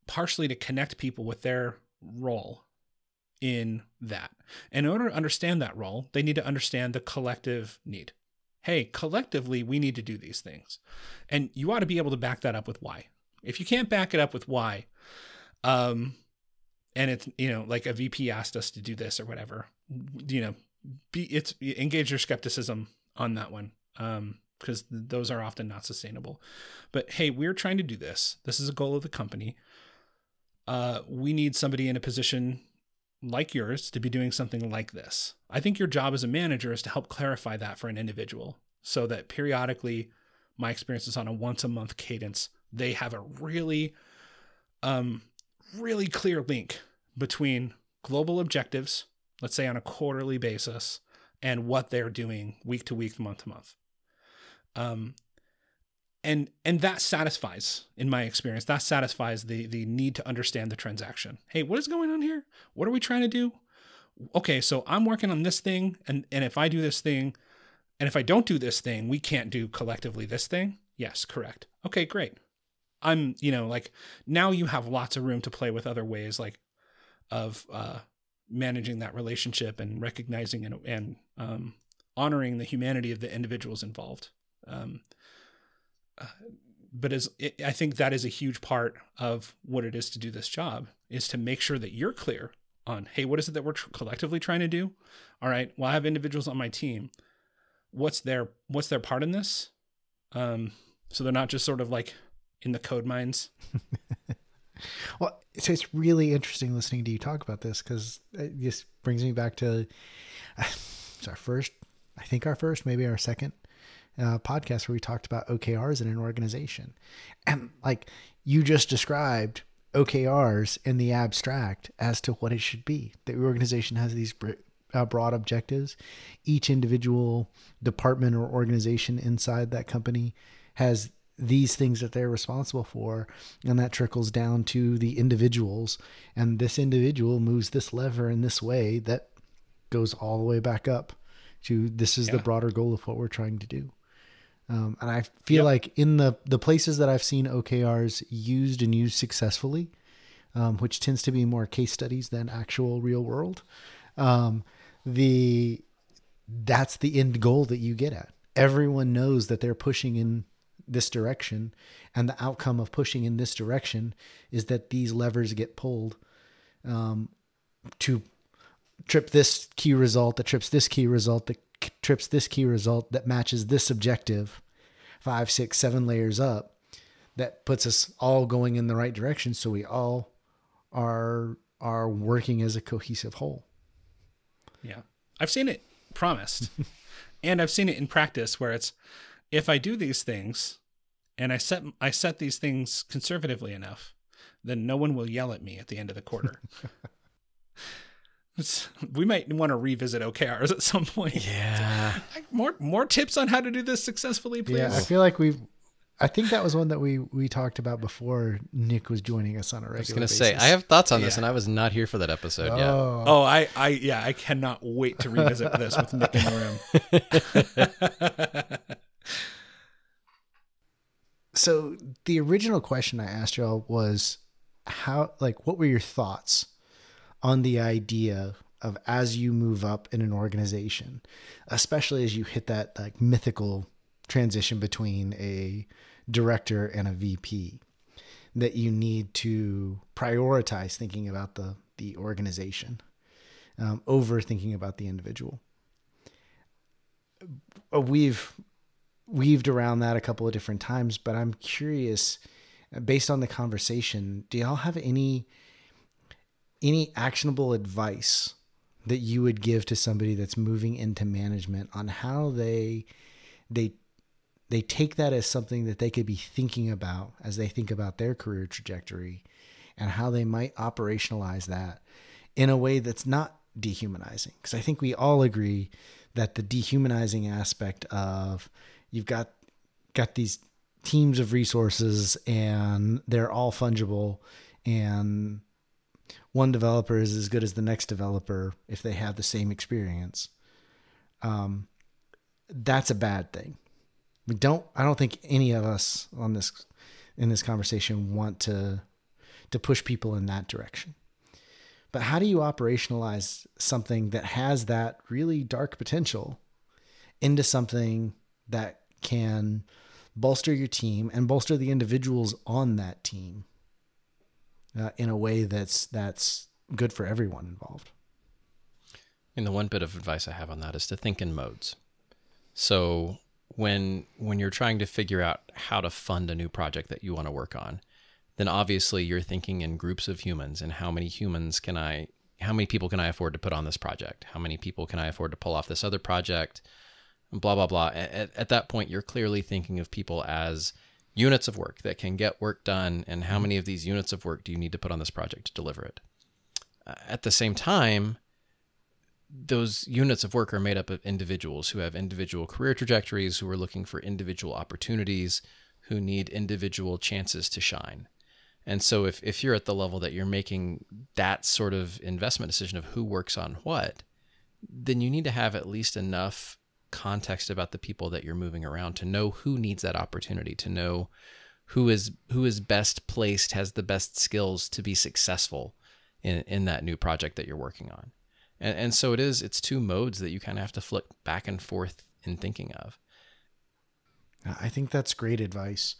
partially to connect people with their role in that. And in order to understand that role, they need to understand the collective need. Hey, collectively, we need to do these things. And you ought to be able to back that up with why. If you can't back it up with why, um, and it's, you know, like a VP asked us to do this or whatever, you know, be it's engage your skepticism on that one. Um, because those are often not sustainable. But hey, we're trying to do this. This is a goal of the company. Uh, we need somebody in a position like yours to be doing something like this. I think your job as a manager is to help clarify that for an individual so that periodically, my experience is on a once a month cadence, they have a really, um, really clear link between global objectives, let's say on a quarterly basis, and what they're doing week to week, month to month. Um, and and that satisfies in my experience that satisfies the the need to understand the transaction. Hey what is going on here? What are we trying to do? Okay so i'm working on this thing and and if i do this thing and if i don't do this thing we can't do collectively this thing? Yes correct. Okay great. I'm you know like now you have lots of room to play with other ways like of uh managing that relationship and recognizing and, and um, honoring the humanity of the individuals involved. Um, but as it, I think that is a huge part of what it is to do this job is to make sure that you're clear on, hey, what is it that we're tr- collectively trying to do? All right, well, I have individuals on my team. What's their what's their part in this? Um, so they're not just sort of like in the code mines. well, so it's really interesting listening to you talk about this because it just brings me back to it's our first, I think our first, maybe our second uh, podcast where we talked about OKRs in an organization. And like you just described OKRs in the abstract as to what it should be. The organization has these uh, broad objectives. Each individual department or organization inside that company has these things that they're responsible for and that trickles down to the individuals and this individual moves this lever in this way that goes all the way back up to this is yeah. the broader goal of what we're trying to do um, and I feel yep. like in the the places that I've seen OKRs used and used successfully, um, which tends to be more case studies than actual real world, um, the that's the end goal that you get at. Everyone knows that they're pushing in this direction, and the outcome of pushing in this direction is that these levers get pulled um, to trip this key result, that trips this key result, that trips this key result that matches this objective five, six, seven layers up that puts us all going in the right direction so we all are are working as a cohesive whole. Yeah. I've seen it promised. and I've seen it in practice where it's if I do these things and I set I set these things conservatively enough, then no one will yell at me at the end of the quarter. It's, we might want to revisit OKRs at some point. Yeah. more more tips on how to do this successfully, please. Yeah, I feel like we've. I think that was one that we we talked about before Nick was joining us on a regular. I was going to say I have thoughts on yeah. this, and I was not here for that episode. Oh. Yeah. Oh, I I yeah I cannot wait to revisit this with Nick in the room. so the original question I asked y'all was how like what were your thoughts on the idea of as you move up in an organization, especially as you hit that like mythical transition between a director and a VP, that you need to prioritize thinking about the the organization um, over thinking about the individual. Uh, we've weaved around that a couple of different times, but I'm curious, based on the conversation, do y'all have any any actionable advice that you would give to somebody that's moving into management on how they they they take that as something that they could be thinking about as they think about their career trajectory and how they might operationalize that in a way that's not dehumanizing? Because i think we all agree that the dehumanizing aspect of you've got got these teams of resources and they're all fungible and one developer is as good as the next developer if they have the same experience. Um, that's a bad thing. We don't. I don't think any of us on this in this conversation want to to push people in that direction. But how do you operationalize something that has that really dark potential into something that can bolster your team and bolster the individuals on that team uh, in a way that's that's good for everyone involved. And the one bit of advice I have on that is to think in modes. So when when you're trying to figure out how to fund a new project that you want to work on, then obviously you're thinking in groups of humans and how many humans can I how many people can I afford to put on this project? How many people can I afford to pull off this other project? Blah blah blah. At, at that point, you're clearly thinking of people as units of work that can get work done, and how many of these units of work do you need to put on this project to deliver it? Uh, at the same time, those units of work are made up of individuals who have individual career trajectories, who are looking for individual opportunities, who need individual chances to shine. And so if, if you're at the level that you're making that sort of investment decision of who works on what, then you need to have at least enough context about the people that you're moving around to know who needs that opportunity, to know who is who is best placed, has the best skills to be successful in, in that new project that you're working on. And, and so it is, it's two modes that you kind of have to flip back and forth in thinking of. I think that's great advice.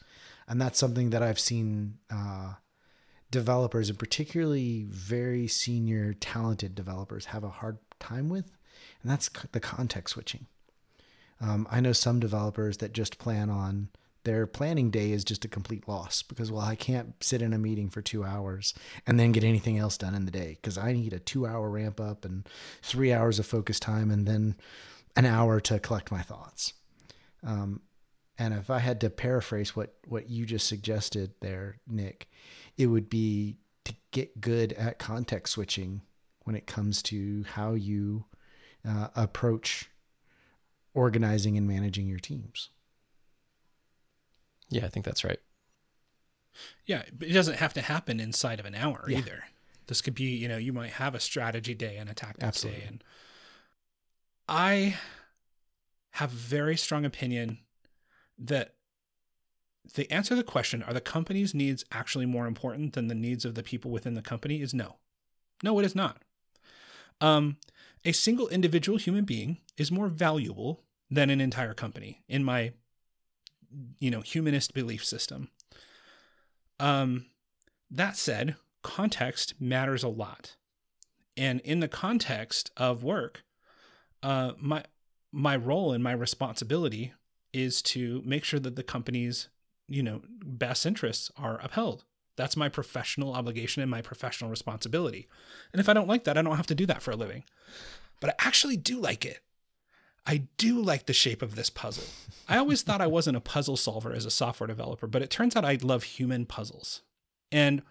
And that's something that I've seen uh, developers, and particularly very senior, talented developers, have a hard time with. And that's the context switching. Um, I know some developers that just plan on their planning day is just a complete loss because well i can't sit in a meeting for two hours and then get anything else done in the day because i need a two hour ramp up and three hours of focus time and then an hour to collect my thoughts. Um, and if i had to paraphrase what what you just suggested there nick it would be to get good at context switching when it comes to how you uh, approach organizing and managing your teams yeah, I think that's right. Yeah, but it doesn't have to happen inside of an hour yeah. either. This could be, you know, you might have a strategy day and a tactics Absolutely. day. And I have a very strong opinion that the answer to the question, are the company's needs actually more important than the needs of the people within the company, is no. No, it is not. Um, a single individual human being is more valuable than an entire company, in my you know humanist belief system. Um, that said, context matters a lot, and in the context of work, uh, my my role and my responsibility is to make sure that the company's you know best interests are upheld. That's my professional obligation and my professional responsibility. And if I don't like that, I don't have to do that for a living. But I actually do like it. I do like the shape of this puzzle. I always thought I wasn't a puzzle solver as a software developer, but it turns out I love human puzzles. And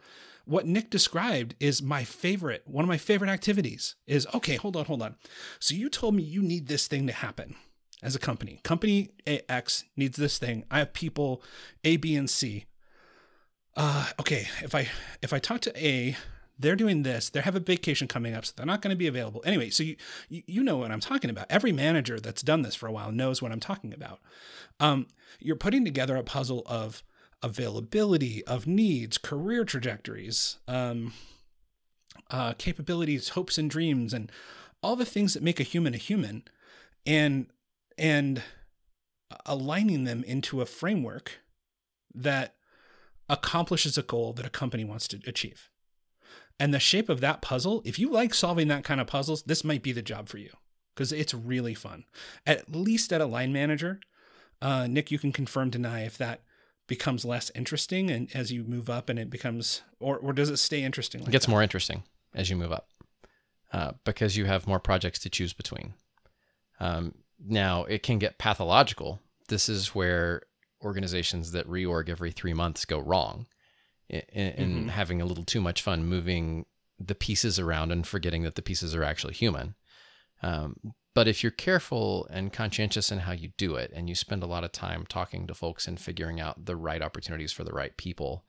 what Nick described is my favorite, one of my favorite activities is okay, hold on, hold on. So you told me you need this thing to happen as a company. Company X needs this thing. I have people A, B, and C. Uh, okay, if I if I talk to A, they're doing this they have a vacation coming up so they're not going to be available. Anyway so you you know what i'm talking about. Every manager that's done this for a while knows what i'm talking about. Um, you're putting together a puzzle of availability of needs career trajectories um, uh, capabilities hopes and dreams and all the things that make a human a human and and aligning them into a framework that accomplishes a goal that a company wants to achieve and the shape of that puzzle, if you like solving that kind of puzzles, this might be the job for you because it's really fun. At least at a line manager, uh, Nick, you can confirm deny if that becomes less interesting and as you move up and it becomes or or does it stay interesting like it gets that? more interesting as you move up uh, because you have more projects to choose between um, now it can get pathological this is where organizations that reorg every three months go wrong and mm-hmm. having a little too much fun moving the pieces around and forgetting that the pieces are actually human. Um, but if you're careful and conscientious in how you do it, and you spend a lot of time talking to folks and figuring out the right opportunities for the right people,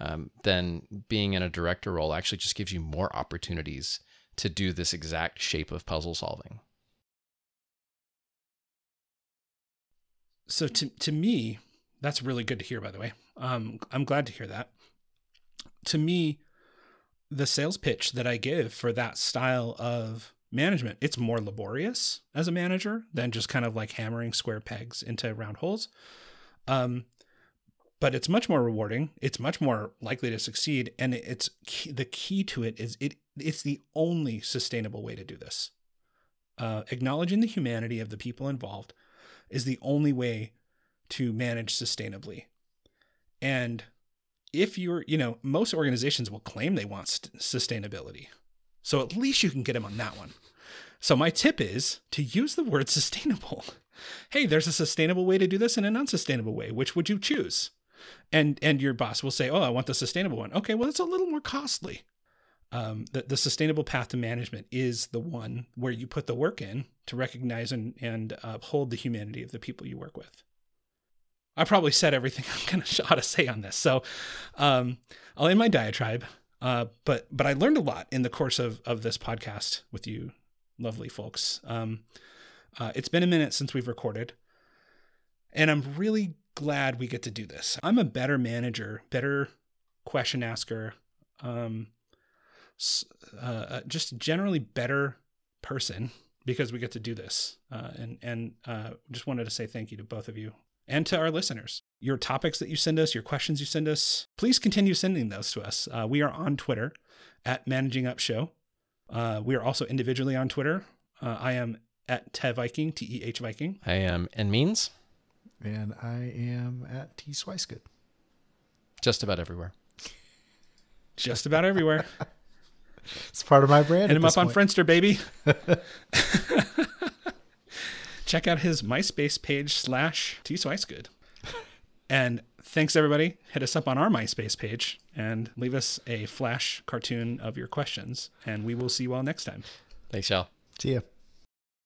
um, then being in a director role actually just gives you more opportunities to do this exact shape of puzzle solving. So to to me, that's really good to hear. By the way, um, I'm glad to hear that to me, the sales pitch that I give for that style of management, it's more laborious as a manager than just kind of like hammering square pegs into round holes. Um, but it's much more rewarding. It's much more likely to succeed, and it's key, the key to it is it. It's the only sustainable way to do this. Uh, acknowledging the humanity of the people involved, is the only way to manage sustainably. And if you're, you know, most organizations will claim they want st- sustainability. So at least you can get them on that one. So my tip is to use the word sustainable. Hey, there's a sustainable way to do this and an unsustainable way. Which would you choose? And and your boss will say, "Oh, I want the sustainable one." Okay, well, it's a little more costly. Um, the, the sustainable path to management is the one where you put the work in to recognize and, and uphold the humanity of the people you work with. I probably said everything I'm going to ought to say on this, so um, I'll end my diatribe. Uh, but but I learned a lot in the course of of this podcast with you, lovely folks. Um, uh, it's been a minute since we've recorded, and I'm really glad we get to do this. I'm a better manager, better question asker, um, uh, uh, just generally better person because we get to do this. Uh, and and uh, just wanted to say thank you to both of you and to our listeners. Your topics that you send us, your questions you send us, please continue sending those to us. Uh, we are on Twitter at Managing Up Show. Uh, we are also individually on Twitter. Uh, I am at Teh Viking, T E H Viking. I am in means. And I am at T Swicegood. Just about everywhere. Just about everywhere. it's part of my brand. Hit him up point. on Friendster, baby. Check out his MySpace page slash T Swicegood. And thanks everybody. Hit us up on our MySpace page and leave us a flash cartoon of your questions. And we will see you all next time. Thanks, y'all. See ya.